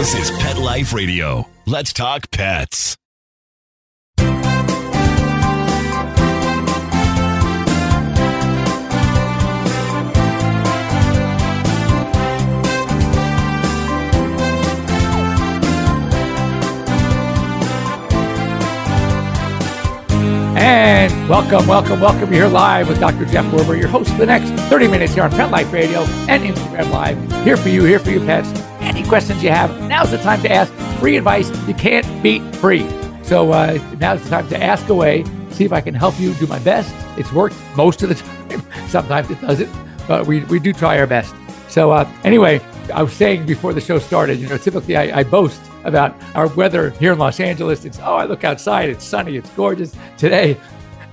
This is Pet Life Radio. Let's talk pets. And welcome, welcome, welcome. You're here live with Dr. Jeff Werber, your host for the next 30 minutes here on Pet Life Radio and Instagram Live. Here for you, here for you, pets. Questions you have, now's the time to ask. Free advice you can't beat free. So uh, now's the time to ask away, see if I can help you do my best. It's worked most of the time. Sometimes it doesn't, but we, we do try our best. So uh, anyway, I was saying before the show started, you know, typically I, I boast about our weather here in Los Angeles. It's, oh, I look outside, it's sunny, it's gorgeous. Today,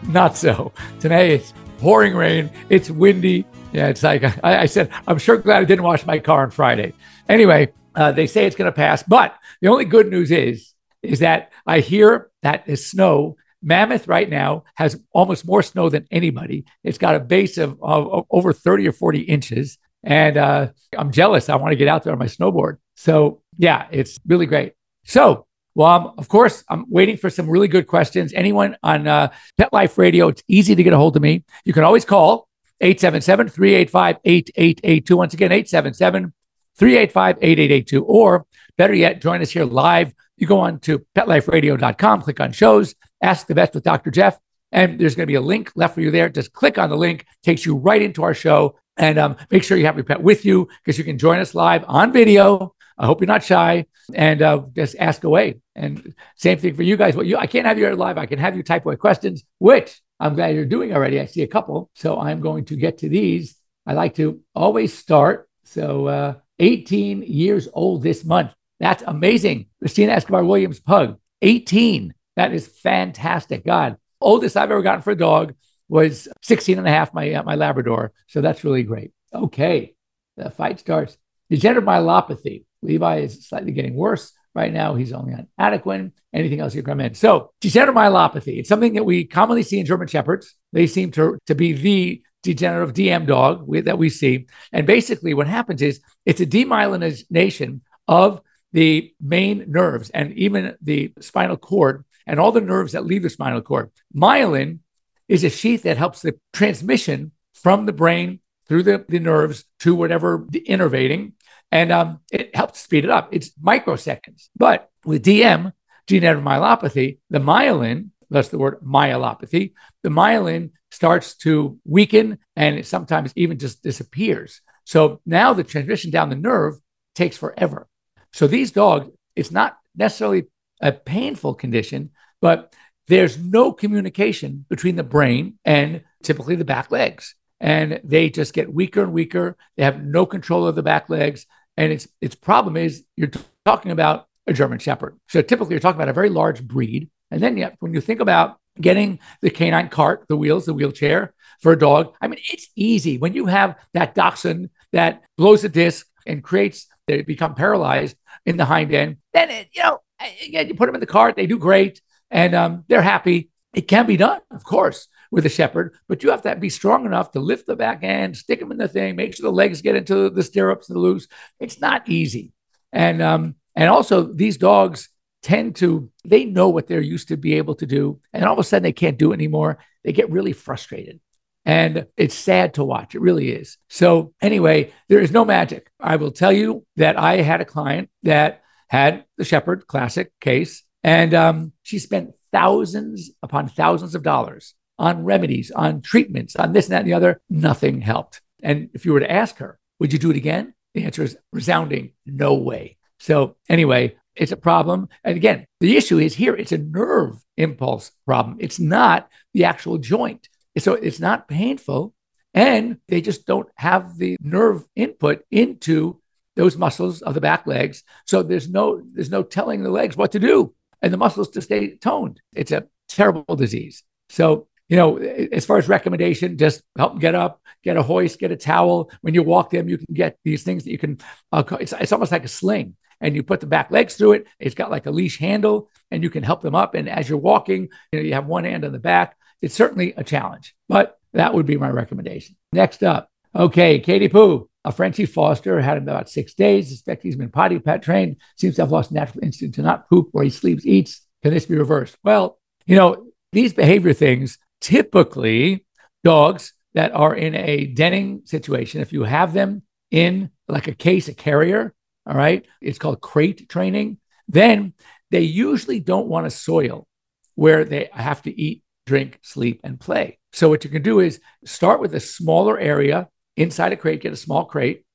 not so. Today, it's pouring rain, it's windy. Yeah, it's like I, I said, I'm sure glad I didn't wash my car on Friday. Anyway, uh, they say it's going to pass, but the only good news is, is that I hear that the snow Mammoth right now has almost more snow than anybody. It's got a base of, of over 30 or 40 inches. And uh, I'm jealous. I want to get out there on my snowboard. So, yeah, it's really great. So, well, um, of course, I'm waiting for some really good questions. Anyone on uh, Pet Life Radio, it's easy to get a hold of me. You can always call 877 385 8882. Once again, 877 385 8882. Or better yet, join us here live. You go on to petliferadio.com, click on shows, ask the vets with Dr. Jeff, and there's going to be a link left for you there. Just click on the link, takes you right into our show. And um, make sure you have your pet with you because you can join us live on video. I hope you're not shy and uh, just ask away. And same thing for you guys. You, I can't have you live. I can have you type away questions, which I'm glad you're doing already. I see a couple. So I'm going to get to these. I like to always start. So uh, 18 years old this month. That's amazing. Christina Escobar Williams Pug, 18. That is fantastic. God, oldest I've ever gotten for a dog was 16 and a half, my, uh, my Labrador. So that's really great. Okay, the fight starts. Degenerative myelopathy. Levi is slightly getting worse. Right now, he's only on Adequan. Anything else you recommend? So, degenerative myelopathy. It's something that we commonly see in German Shepherds. They seem to, to be the degenerative DM dog we, that we see. And basically, what happens is it's a demyelination of the main nerves and even the spinal cord and all the nerves that leave the spinal cord. Myelin is a sheath that helps the transmission from the brain through the, the nerves to whatever the innervating, and um, it helps speed it up. It's microseconds. But with DM, degenerative myelopathy, the myelin, that's the word myelopathy, the myelin starts to weaken and sometimes even just disappears. So now the transmission down the nerve takes forever. So these dogs, it's not necessarily a painful condition, but there's no communication between the brain and typically the back legs. And they just get weaker and weaker. They have no control of the back legs. And its its problem is you're t- talking about a German Shepherd. So typically you're talking about a very large breed. And then yet when you think about getting the canine cart, the wheels, the wheelchair for a dog, I mean, it's easy. When you have that dachshund that blows a disc and creates they become paralyzed in the hind end, then it, you know, again, you put them in the cart, they do great and um, they're happy. It can be done, of course, with a shepherd, but you have to be strong enough to lift the back end, stick them in the thing, make sure the legs get into the stirrups and the loose. It's not easy, and um, and also these dogs tend to they know what they're used to be able to do, and all of a sudden they can't do it anymore. They get really frustrated. And it's sad to watch. It really is. So, anyway, there is no magic. I will tell you that I had a client that had the Shepherd Classic case and um, she spent thousands upon thousands of dollars on remedies, on treatments, on this and that and the other. Nothing helped. And if you were to ask her, would you do it again? The answer is resounding no way. So, anyway, it's a problem. And again, the issue is here it's a nerve impulse problem. It's not the actual joint. So, it's not painful. And they just don't have the nerve input into those muscles of the back legs. So there's no there's no telling the legs what to do and the muscles to stay toned. It's a terrible disease. So, you know, as far as recommendation, just help them get up, get a hoist, get a towel. When you walk them, you can get these things that you can, uh, it's, it's almost like a sling. And you put the back legs through it. It's got like a leash handle, and you can help them up. And as you're walking, you know, you have one hand on the back. It's certainly a challenge, but that would be my recommendation. Next up, okay, Katie Poo. a Frenchie Foster had him about six days. Suspect he's been potty pet trained. Seems to have lost natural instinct to not poop where he sleeps, eats. Can this be reversed? Well, you know, these behavior things typically dogs that are in a denning situation, if you have them in like a case, a carrier, all right, it's called crate training, then they usually don't want a soil where they have to eat, drink, sleep, and play. So, what you can do is start with a smaller area inside a crate, get a small crate,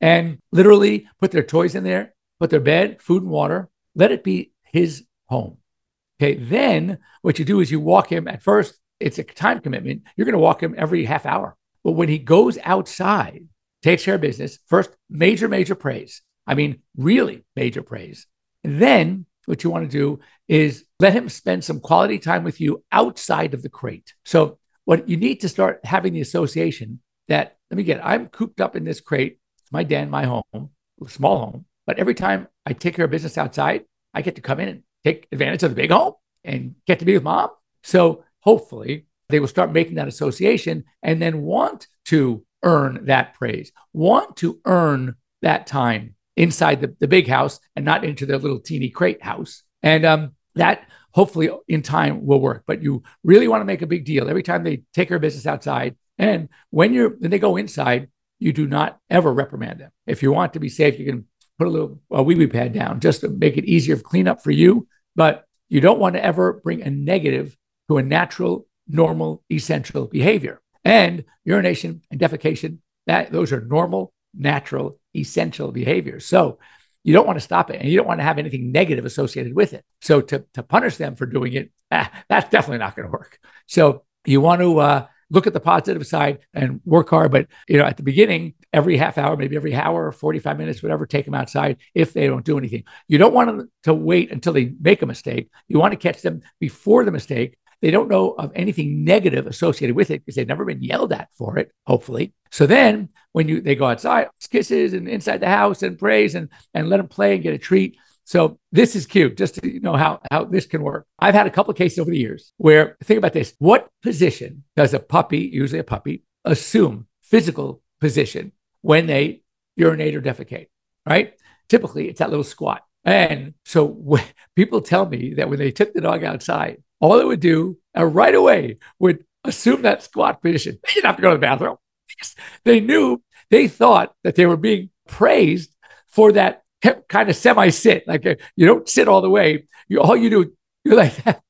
and literally put their toys in there, put their bed, food, and water, let it be his home. Okay. Then what you do is you walk him at first, it's a time commitment. You're going to walk him every half hour. But when he goes outside, takes care of business, first, major, major praise. I mean, really major praise. And then what you want to do is let him spend some quality time with you outside of the crate. So, what you need to start having the association that, let me get, I'm cooped up in this crate, my den, my home, small home. But every time I take care of business outside, I get to come in and take advantage of the big home and get to be with mom. So, hopefully, they will start making that association and then want to earn that praise, want to earn that time inside the, the big house and not into their little teeny crate house. And um, that hopefully in time will work. But you really want to make a big deal every time they take their business outside. And when you're when they go inside, you do not ever reprimand them. If you want to be safe, you can put a little a wee wee pad down just to make it easier of cleanup for you. But you don't want to ever bring a negative to a natural, normal, essential behavior. And urination and defecation, that those are normal, natural, essential behaviors. So you don't want to stop it and you don't want to have anything negative associated with it. So to, to punish them for doing it, ah, that's definitely not going to work. So you want to uh, look at the positive side and work hard. But you know, at the beginning, every half hour, maybe every hour or 45 minutes, whatever, take them outside if they don't do anything. You don't want them to wait until they make a mistake. You want to catch them before the mistake they don't know of anything negative associated with it because they've never been yelled at for it, hopefully. So then when you they go outside, kisses and inside the house and praise and and let them play and get a treat. So this is cute, just to you know how how this can work. I've had a couple of cases over the years where think about this: what position does a puppy, usually a puppy, assume physical position when they urinate or defecate? Right? Typically, it's that little squat. And so people tell me that when they took the dog outside, all it would do uh, right away would assume that squat position. They didn't have to go to the bathroom. They knew, they thought that they were being praised for that kind of semi sit. Like uh, you don't sit all the way. You all you do, you're like that,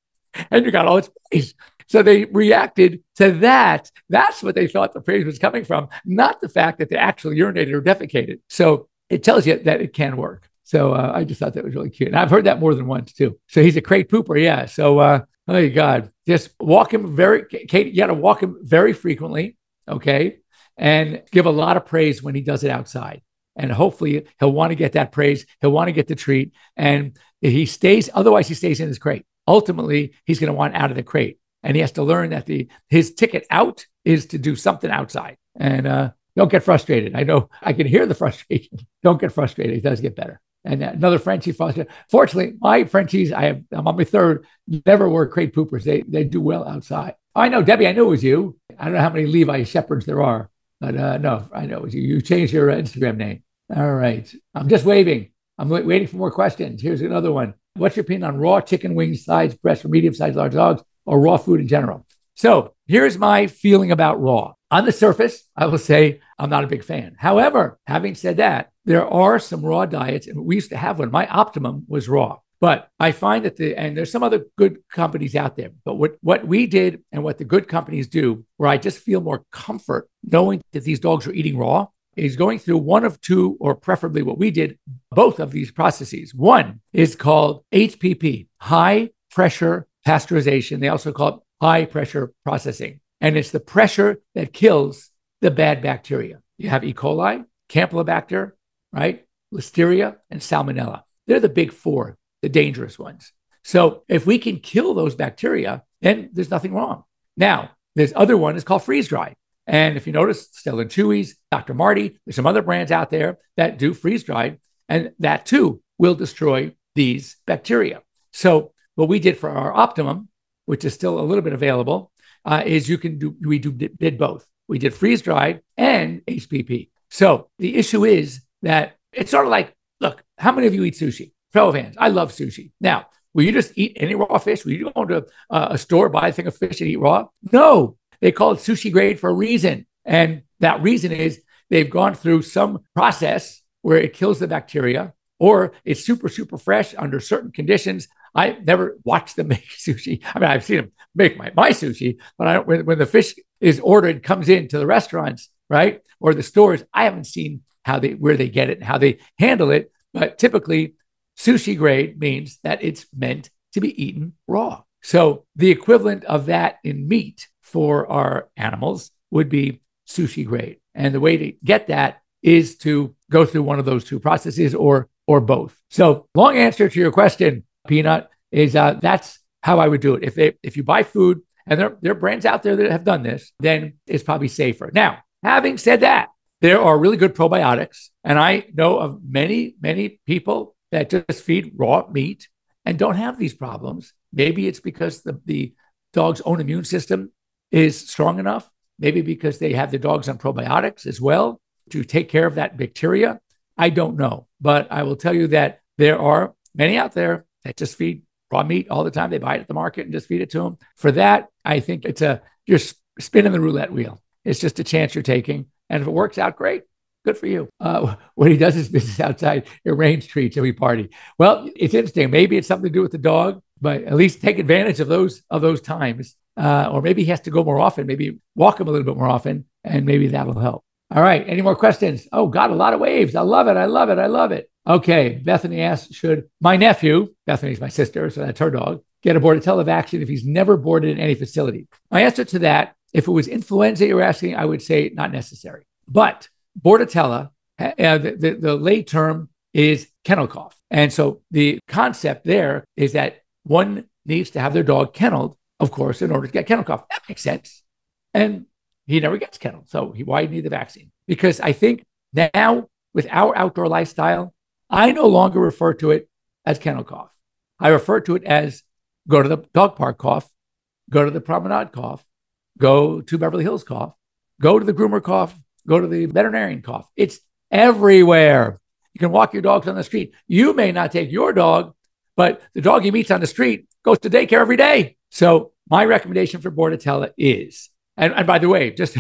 and you got all this praise. So they reacted to that. That's what they thought the praise was coming from, not the fact that they actually urinated or defecated. So it tells you that it can work. So uh, I just thought that was really cute. And I've heard that more than once too. So he's a crate pooper. Yeah. So, uh, oh God, just walk him very, Kate, you got to walk him very frequently. Okay. And give a lot of praise when he does it outside. And hopefully he'll want to get that praise. He'll want to get the treat. And he stays, otherwise he stays in his crate. Ultimately, he's going to want out of the crate. And he has to learn that the his ticket out is to do something outside. And uh, don't get frustrated. I know I can hear the frustration. don't get frustrated. It does get better and another Frenchie foster. Fortunately, my Frenchies, I have, I'm on my third, never were crate poopers. They they do well outside. Oh, I know, Debbie. I knew it was you. I don't know how many Levi shepherds there are, but uh, no, I know it was you. You changed your Instagram name. All right, I'm just waving. I'm waiting for more questions. Here's another one. What's your opinion on raw chicken wings, sides, breast for medium-sized large dogs, or raw food in general? So here's my feeling about raw. On the surface, I will say I'm not a big fan. However, having said that, there are some raw diets, and we used to have one. My optimum was raw. But I find that the, and there's some other good companies out there, but what, what we did and what the good companies do, where I just feel more comfort knowing that these dogs are eating raw, is going through one of two, or preferably what we did, both of these processes. One is called HPP, high pressure pasteurization. They also call it high pressure processing. And it's the pressure that kills the bad bacteria. You have E. coli, Campylobacter, right? Listeria and Salmonella. They're the big four, the dangerous ones. So if we can kill those bacteria, then there's nothing wrong. Now, this other one is called freeze dry. And if you notice, Stella and Chewy's, Dr. Marty, there's some other brands out there that do freeze dried, and that too will destroy these bacteria. So what we did for our Optimum, which is still a little bit available, uh, is you can do we do did both. We did freeze dried and HPP. So the issue is that it's sort of like, look, how many of you eat sushi? Of hands. I love sushi. Now, will you just eat any raw fish? Will you go into a, a store, buy a thing of fish and eat raw? No, they call it sushi grade for a reason. And that reason is they've gone through some process where it kills the bacteria or it's super, super fresh under certain conditions. I never watched them make sushi. I mean, I've seen them make my, my sushi, but I don't, when, when the fish is ordered, comes into the restaurants, right? Or the stores, I haven't seen how they, where they get it and how they handle it. But typically, sushi grade means that it's meant to be eaten raw. So the equivalent of that in meat for our animals would be sushi grade. And the way to get that is to go through one of those two processes or or both. So long answer to your question, Peanut, is uh, that's how I would do it. If they if you buy food and there, there are brands out there that have done this, then it's probably safer. Now, having said that, there are really good probiotics. And I know of many, many people that just feed raw meat and don't have these problems. Maybe it's because the, the dog's own immune system is strong enough. Maybe because they have the dogs on probiotics as well to take care of that bacteria. I don't know. But I will tell you that there are many out there that just feed raw meat all the time. They buy it at the market and just feed it to them. For that, I think it's a you're spinning the roulette wheel. It's just a chance you're taking, and if it works out, great. Good for you. Uh, when he does his business outside, it rains treats every party. Well, it's interesting. Maybe it's something to do with the dog, but at least take advantage of those of those times. Uh, or maybe he has to go more often. Maybe walk him a little bit more often, and maybe that'll help. All right. Any more questions? Oh, got a lot of waves. I love it. I love it. I love it. Okay. Bethany asks, should my nephew, Bethany's my sister, so that's her dog, get a Bordetella vaccine if he's never boarded in any facility? My answer to that, if it was influenza you're asking, I would say not necessary. But Bordetella, uh, the, the, the lay term is kennel cough. And so the concept there is that one needs to have their dog kenneled, of course, in order to get kennel cough. That makes sense. And he never gets kennel. So he, why need the vaccine? Because I think now with our outdoor lifestyle, I no longer refer to it as kennel cough. I refer to it as go to the dog park cough, go to the promenade cough, go to Beverly Hills cough, go to the groomer cough, go to the veterinarian cough. It's everywhere. You can walk your dogs on the street. You may not take your dog, but the dog he meets on the street goes to daycare every day. So my recommendation for Bordetella is and, and by the way, just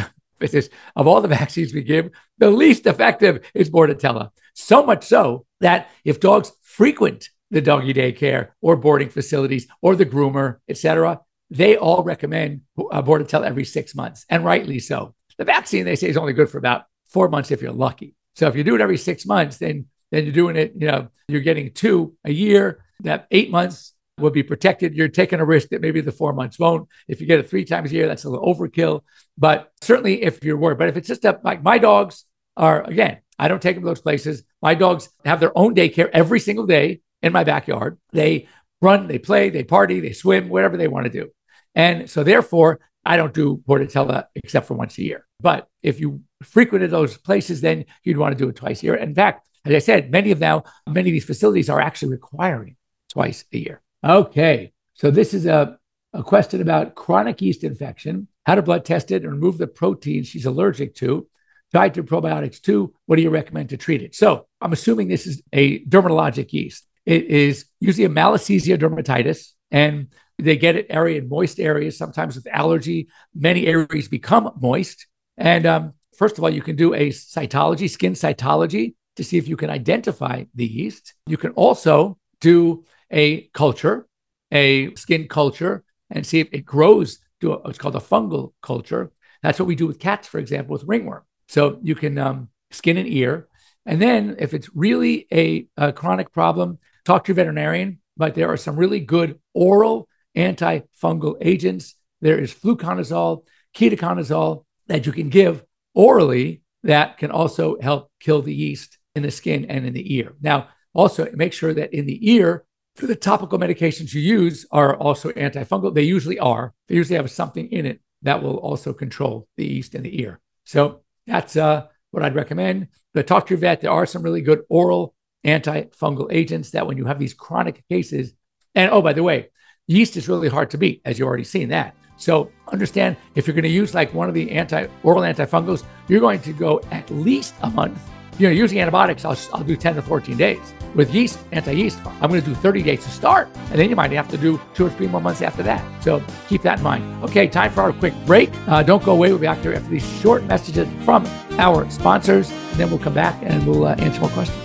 of all the vaccines we give, the least effective is Bordetella. So much so that if dogs frequent the doggy daycare or boarding facilities or the groomer, etc., they all recommend uh, Bordetella every six months, and rightly so. The vaccine they say is only good for about four months if you're lucky. So if you do it every six months, then then you're doing it. You know, you're getting two a year. That eight months will be protected. You're taking a risk that maybe the four months won't. If you get it three times a year, that's a little overkill. But certainly if you're worried, but if it's just a, like my dogs are, again, I don't take them to those places. My dogs have their own daycare every single day in my backyard. They run, they play, they party, they swim, whatever they want to do. And so therefore, I don't do Bordetella except for once a year. But if you frequented those places, then you'd want to do it twice a year. In fact, as I said, many of now, many of these facilities are actually requiring twice a year. Okay. So this is a, a question about chronic yeast infection, how to blood test it and remove the protein she's allergic to. Tried to probiotics too. What do you recommend to treat it? So I'm assuming this is a dermatologic yeast. It is usually a Malassezia dermatitis, and they get it area in moist areas, sometimes with allergy. Many areas become moist. And um, first of all, you can do a cytology, skin cytology, to see if you can identify the yeast. You can also do a culture, a skin culture, and see if it grows to a, what's called a fungal culture. That's what we do with cats, for example, with ringworm. So you can um, skin an ear. And then if it's really a, a chronic problem, talk to your veterinarian. But there are some really good oral antifungal agents. There is fluconazole, ketoconazole that you can give orally that can also help kill the yeast in the skin and in the ear. Now, also make sure that in the ear, the topical medications you use are also antifungal. They usually are. They usually have something in it that will also control the yeast in the ear. So that's uh, what I'd recommend. But talk to your vet. There are some really good oral antifungal agents that when you have these chronic cases, and oh, by the way, yeast is really hard to beat, as you've already seen that. So understand if you're going to use like one of the anti oral antifungals, you're going to go at least a month. You know, using antibiotics, I'll, I'll do 10 to 14 days. With yeast, anti-yeast, I'm going to do 30 days to start, and then you might have to do two or three more months after that. So keep that in mind. Okay, time for our quick break. Uh, don't go away. We'll be back after these short messages from our sponsors, and then we'll come back and we'll uh, answer more questions.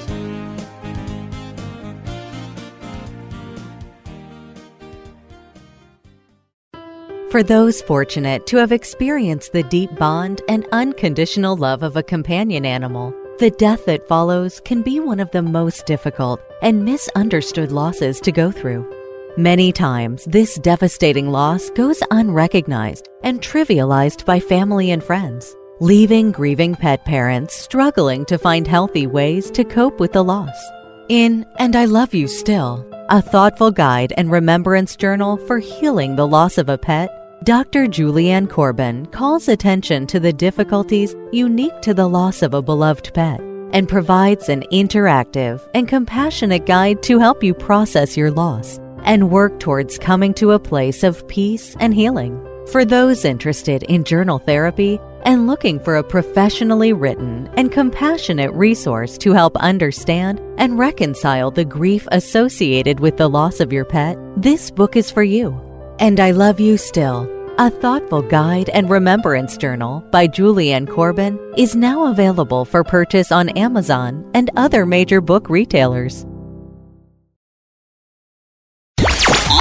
For those fortunate to have experienced the deep bond and unconditional love of a companion animal, the death that follows can be one of the most difficult and misunderstood losses to go through. Many times, this devastating loss goes unrecognized and trivialized by family and friends, leaving grieving pet parents struggling to find healthy ways to cope with the loss. In And I Love You Still, a thoughtful guide and remembrance journal for healing the loss of a pet, Dr. Julianne Corbin calls attention to the difficulties unique to the loss of a beloved pet and provides an interactive and compassionate guide to help you process your loss and work towards coming to a place of peace and healing. For those interested in journal therapy and looking for a professionally written and compassionate resource to help understand and reconcile the grief associated with the loss of your pet, this book is for you. And I Love You Still, a thoughtful guide and remembrance journal by Julianne Corbin, is now available for purchase on Amazon and other major book retailers.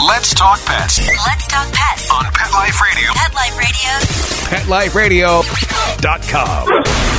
Let's talk pets Let's talk pets on Pet Life Radio. Pet Life Radio. PetLifeRadio.com.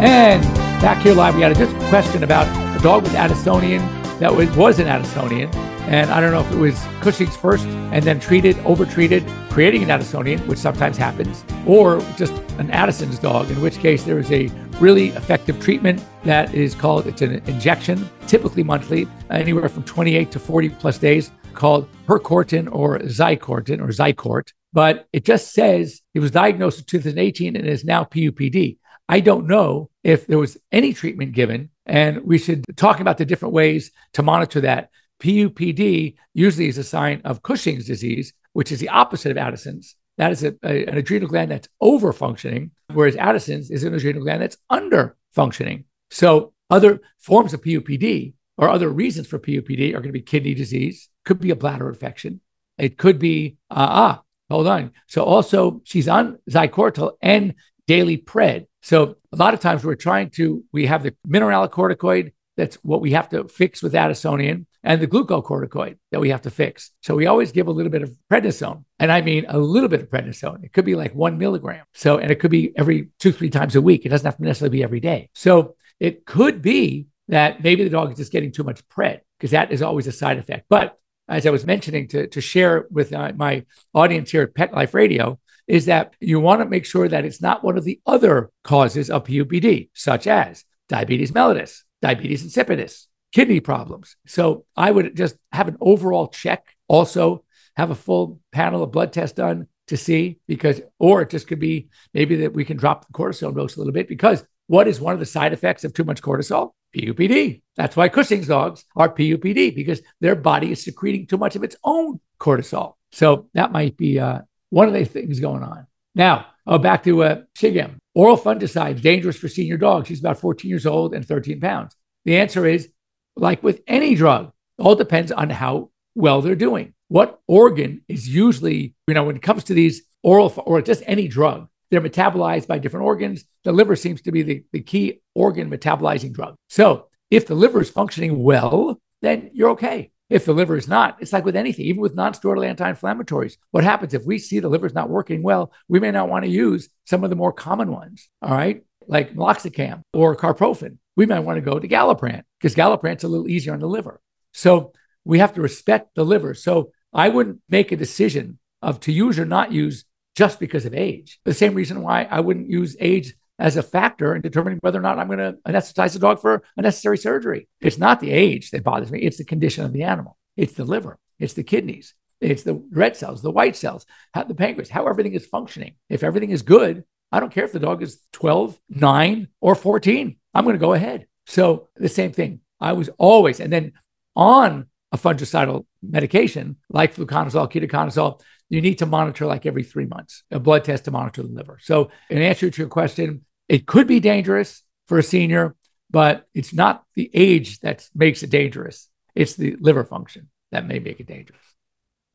And back here live, we had a just question about a dog with Addisonian that was, was an Addisonian. And I don't know if it was Cushing's first and then treated, overtreated, creating an Addisonian, which sometimes happens, or just an Addison's dog, in which case there is a really effective treatment that is called, it's an injection, typically monthly, anywhere from 28 to 40 plus days, called Percorten or Zycortin or Zycort. But it just says it was diagnosed in 2018 and is now PUPD. I don't know if there was any treatment given, and we should talk about the different ways to monitor that. PUPD usually is a sign of Cushing's disease, which is the opposite of Addison's. That is a, a- an adrenal gland that's over functioning, whereas Addison's is an adrenal gland that's under functioning. So, other forms of PUPD or other reasons for PUPD are going to be kidney disease, could be a bladder infection, it could be uh, ah, hold on. So also she's on Zycortal and daily pred. So a lot of times we're trying to, we have the mineralocorticoid, that's what we have to fix with Addisonian, and the glucocorticoid that we have to fix. So we always give a little bit of prednisone. And I mean a little bit of prednisone. It could be like one milligram. So, and it could be every two, three times a week. It doesn't have to necessarily be every day. So it could be that maybe the dog is just getting too much pred because that is always a side effect. But as I was mentioning to, to share with uh, my audience here at Pet Life Radio, is that you want to make sure that it's not one of the other causes of PUPD, such as diabetes mellitus, diabetes insipidus, kidney problems. So I would just have an overall check. Also, have a full panel of blood tests done to see because, or it just could be maybe that we can drop the cortisone dose a little bit because what is one of the side effects of too much cortisol? PUPD. That's why Cushing's dogs are PUPD because their body is secreting too much of its own cortisol. So that might be uh, one of the things going on. Now, oh, back to uh, Shigem. Oral fungicides dangerous for senior dogs. She's about 14 years old and 13 pounds. The answer is, like with any drug, all depends on how well they're doing. What organ is usually, you know, when it comes to these oral or just any drug, they're metabolized by different organs. The liver seems to be the, the key organ metabolizing drug. So if the liver is functioning well, then you're okay. If the liver is not, it's like with anything, even with non-steroidal anti-inflammatories. What happens if we see the liver is not working well? We may not want to use some of the more common ones. All right, like meloxicam or carprofen. We might want to go to Galliprant because Galliprant's a little easier on the liver. So we have to respect the liver. So I wouldn't make a decision of to use or not use just because of age. The same reason why I wouldn't use age as a factor in determining whether or not I'm going to anesthetize a dog for a necessary surgery. It's not the age that bothers me, it's the condition of the animal. It's the liver, it's the kidneys, it's the red cells, the white cells, how, the pancreas, how everything is functioning. If everything is good, I don't care if the dog is 12, 9, or 14. I'm going to go ahead. So the same thing. I was always, and then on a fungicidal medication like fluconazole, ketoconazole, you need to monitor like every three months, a blood test to monitor the liver. So, in answer to your question, it could be dangerous for a senior, but it's not the age that makes it dangerous. It's the liver function that may make it dangerous.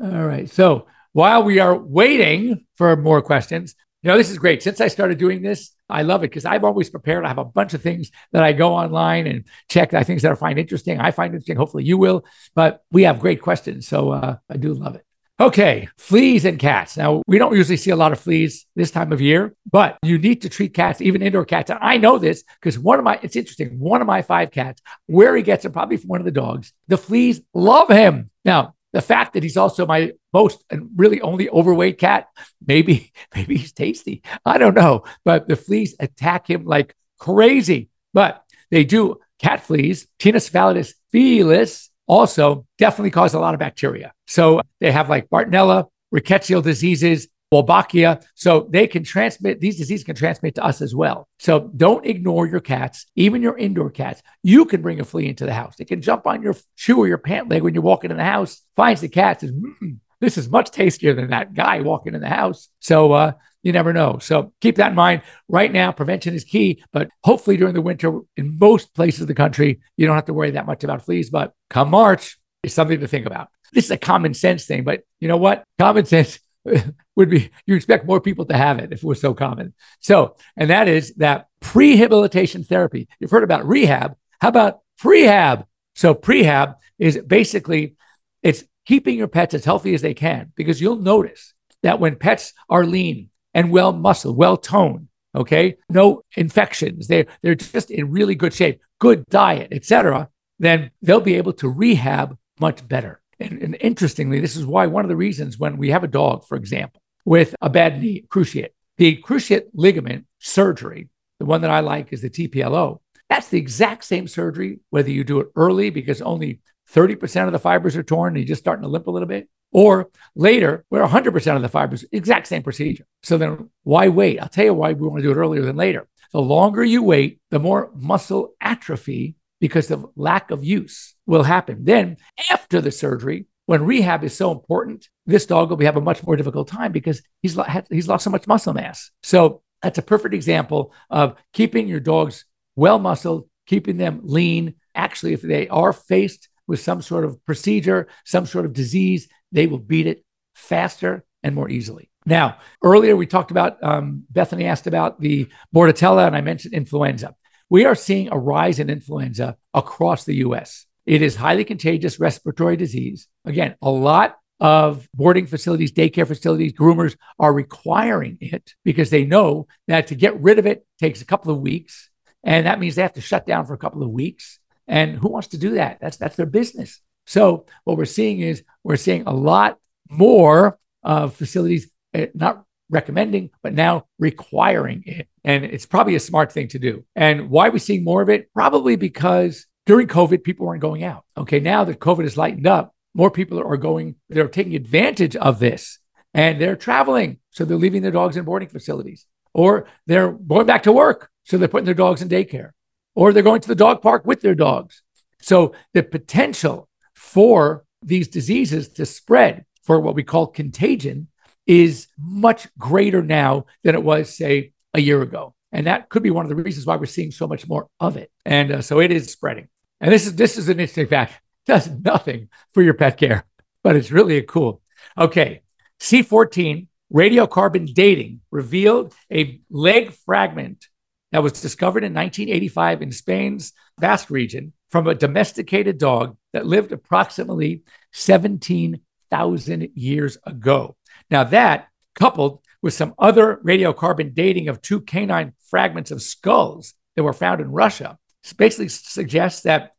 All right. So, while we are waiting for more questions, you know, this is great. Since I started doing this, I love it because I'm always prepared. I have a bunch of things that I go online and check I things that I find interesting. I find interesting. Hopefully you will. But we have great questions. So uh, I do love it. Okay, fleas and cats. Now, we don't usually see a lot of fleas this time of year, but you need to treat cats, even indoor cats. And I know this because one of my, it's interesting, one of my five cats, where he gets it, probably from one of the dogs, the fleas love him. Now, the fact that he's also my most and really only overweight cat, maybe, maybe he's tasty. I don't know. But the fleas attack him like crazy. But they do cat fleas, Ctenocephalides felis, also definitely cause a lot of bacteria. So they have like Bartonella, rickettsial diseases, Wolbachia. So they can transmit, these diseases can transmit to us as well. So don't ignore your cats, even your indoor cats. You can bring a flea into the house. It can jump on your shoe or your pant leg when you're walking in the house, finds the cat, says, mm, this is much tastier than that guy walking in the house. So uh, you never know. So keep that in mind. Right now, prevention is key, but hopefully during the winter, in most places of the country, you don't have to worry that much about fleas. But come March, it's something to think about. This is a common sense thing, but you know what? Common sense would be you expect more people to have it if it was so common. So, and that is that prehabilitation therapy. You've heard about rehab. How about prehab? So, prehab is basically it's keeping your pets as healthy as they can because you'll notice that when pets are lean and well muscled, well toned, okay, no infections, they they're just in really good shape, good diet, etc., then they'll be able to rehab much better. And, and, interestingly, this is why one of the reasons when we have a dog, for example, with a bad knee, cruciate, the cruciate ligament surgery, the one that I like is the TPLO. That's the exact same surgery, whether you do it early because only 30% of the fibers are torn and you're just starting to limp a little bit, or later where 100% of the fibers, exact same procedure. So then why wait? I'll tell you why we want to do it earlier than later. The longer you wait, the more muscle atrophy because of lack of use will happen. Then, after the surgery, when rehab is so important, this dog will be have a much more difficult time because he's, he's lost so much muscle mass. So, that's a perfect example of keeping your dogs well muscled, keeping them lean. Actually, if they are faced with some sort of procedure, some sort of disease, they will beat it faster and more easily. Now, earlier we talked about, um, Bethany asked about the Bordetella, and I mentioned influenza we are seeing a rise in influenza across the US. It is highly contagious respiratory disease. Again, a lot of boarding facilities, daycare facilities, groomers are requiring it because they know that to get rid of it takes a couple of weeks. And that means they have to shut down for a couple of weeks. And who wants to do that? That's that's their business. So what we're seeing is we're seeing a lot more of facilities eh, not recommending, but now requiring it. And it's probably a smart thing to do. And why are we seeing more of it? Probably because during COVID, people weren't going out. Okay, now that COVID has lightened up, more people are going, they're taking advantage of this and they're traveling. So they're leaving their dogs in boarding facilities or they're going back to work. So they're putting their dogs in daycare or they're going to the dog park with their dogs. So the potential for these diseases to spread for what we call contagion is much greater now than it was, say, a year ago. And that could be one of the reasons why we're seeing so much more of it. And uh, so it is spreading. And this is this is an interesting fact. It does nothing for your pet care, but it's really cool. Okay, C14 radiocarbon dating revealed a leg fragment that was discovered in 1985 in Spain's Basque region from a domesticated dog that lived approximately 17,000 years ago. Now, that coupled with some other radiocarbon dating of two canine fragments of skulls that were found in Russia, basically suggests that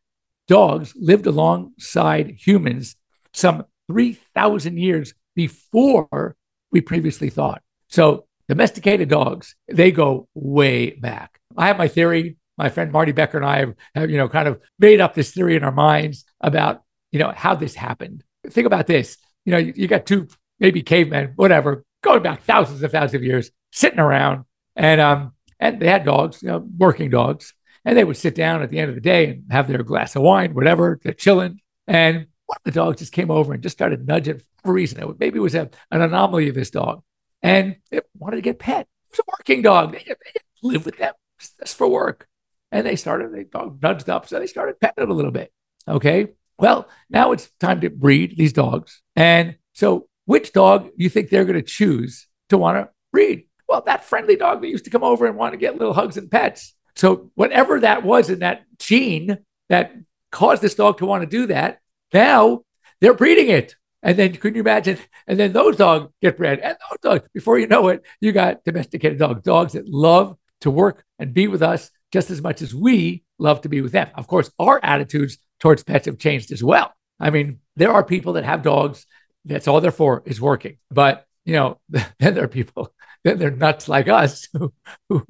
dogs lived alongside humans some 3,000 years before we previously thought. So, domesticated dogs, they go way back. I have my theory. My friend Marty Becker and I have, have, you know, kind of made up this theory in our minds about, you know, how this happened. Think about this. You know, you, you got two maybe cavemen, whatever, going back thousands and thousands of years, sitting around, and um, and they had dogs, you know, working dogs, And they would sit down at the end of the day and have their glass of wine, whatever, they're chilling. And one of the dogs just came over and just started nudging for reason. Maybe it was a, an anomaly of this dog. And it wanted to get pet. It was a working dog. They, they live with them just for work. And they started, they dog nudged up. So they started petting it a little bit. Okay. Well, now it's time to breed these dogs. And so which dog do you think they're going to choose to want to breed? Well, that friendly dog that used to come over and want to get little hugs and pets. So whatever that was in that gene that caused this dog to want to do that, now they're breeding it. And then can you imagine? And then those dogs get bred. And those dogs, before you know it, you got domesticated dogs, dogs that love to work and be with us just as much as we love to be with them. Of course, our attitudes towards pets have changed as well. I mean, there are people that have dogs, that's all they're for is working. But, you know, then there are people, then they're nuts like us who, who,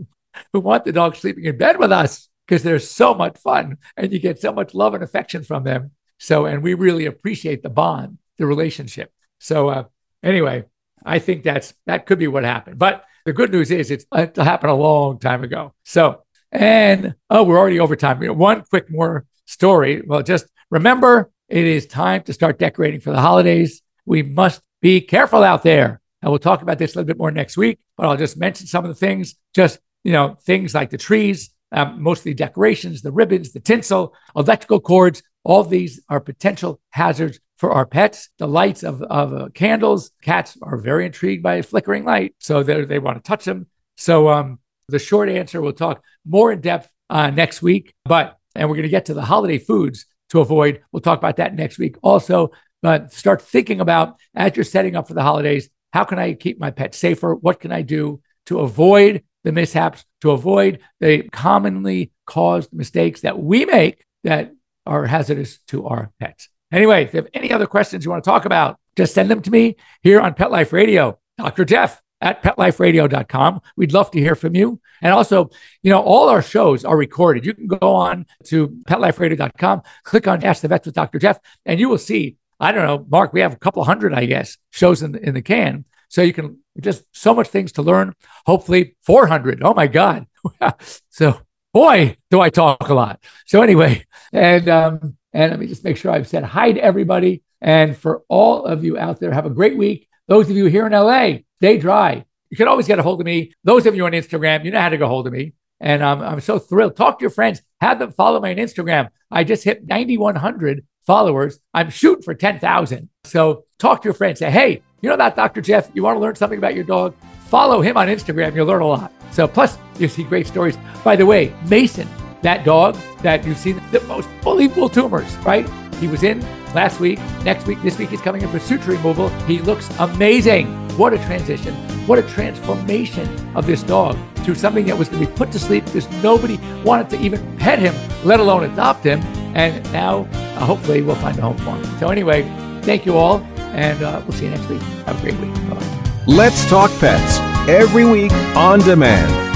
who want the dog sleeping in bed with us because they're so much fun and you get so much love and affection from them. So, and we really appreciate the bond, the relationship. So, uh, anyway, I think that's that could be what happened. But the good news is it's it happened a long time ago. So, and oh, we're already over time. One quick more story. Well, just remember it is time to start decorating for the holidays. We must be careful out there. And we'll talk about this a little bit more next week, but I'll just mention some of the things, just, you know, things like the trees, um, mostly decorations, the ribbons, the tinsel, electrical cords. All these are potential hazards for our pets. The lights of, of uh, candles, cats are very intrigued by a flickering light, so they want to touch them. So um, the short answer, we'll talk more in depth uh, next week, but and we're going to get to the holiday foods to avoid. We'll talk about that next week. Also, but start thinking about as you're setting up for the holidays, how can I keep my pet safer? What can I do to avoid the mishaps, to avoid the commonly caused mistakes that we make that are hazardous to our pets? Anyway, if you have any other questions you want to talk about, just send them to me here on Pet Life Radio. Dr. Jeff at petliferadio.com. We'd love to hear from you. And also, you know, all our shows are recorded. You can go on to petliferadio.com, click on Ask the Vets with Dr. Jeff, and you will see, I don't know, Mark, we have a couple hundred, I guess, shows in the, in the can. So you can just so much things to learn. Hopefully 400. Oh my God. so boy, do I talk a lot. So anyway, and um, and let me just make sure I've said hi to everybody. And for all of you out there, have a great week. Those of you here in LA, stay dry. You can always get a hold of me. Those of you on Instagram, you know how to get a hold of me. And um, I'm so thrilled. Talk to your friends. Have them follow me on Instagram. I just hit 9,100 followers. I'm shooting for 10,000. So talk to your friends. Say, hey, you know that Dr. Jeff? You want to learn something about your dog? Follow him on Instagram. You'll learn a lot. So plus you see great stories. By the way, Mason, that dog that you've seen the most unbelievable tumors, right? He was in last week. Next week, this week, he's coming in for suture removal. He looks amazing. What a transition. What a transformation of this dog to something that was going to be put to sleep because nobody wanted to even pet him, let alone adopt him. And now, uh, hopefully, we'll find a home for him. So, anyway, thank you all, and uh, we'll see you next week. Have a great week. Bye. Let's Talk Pets every week on demand,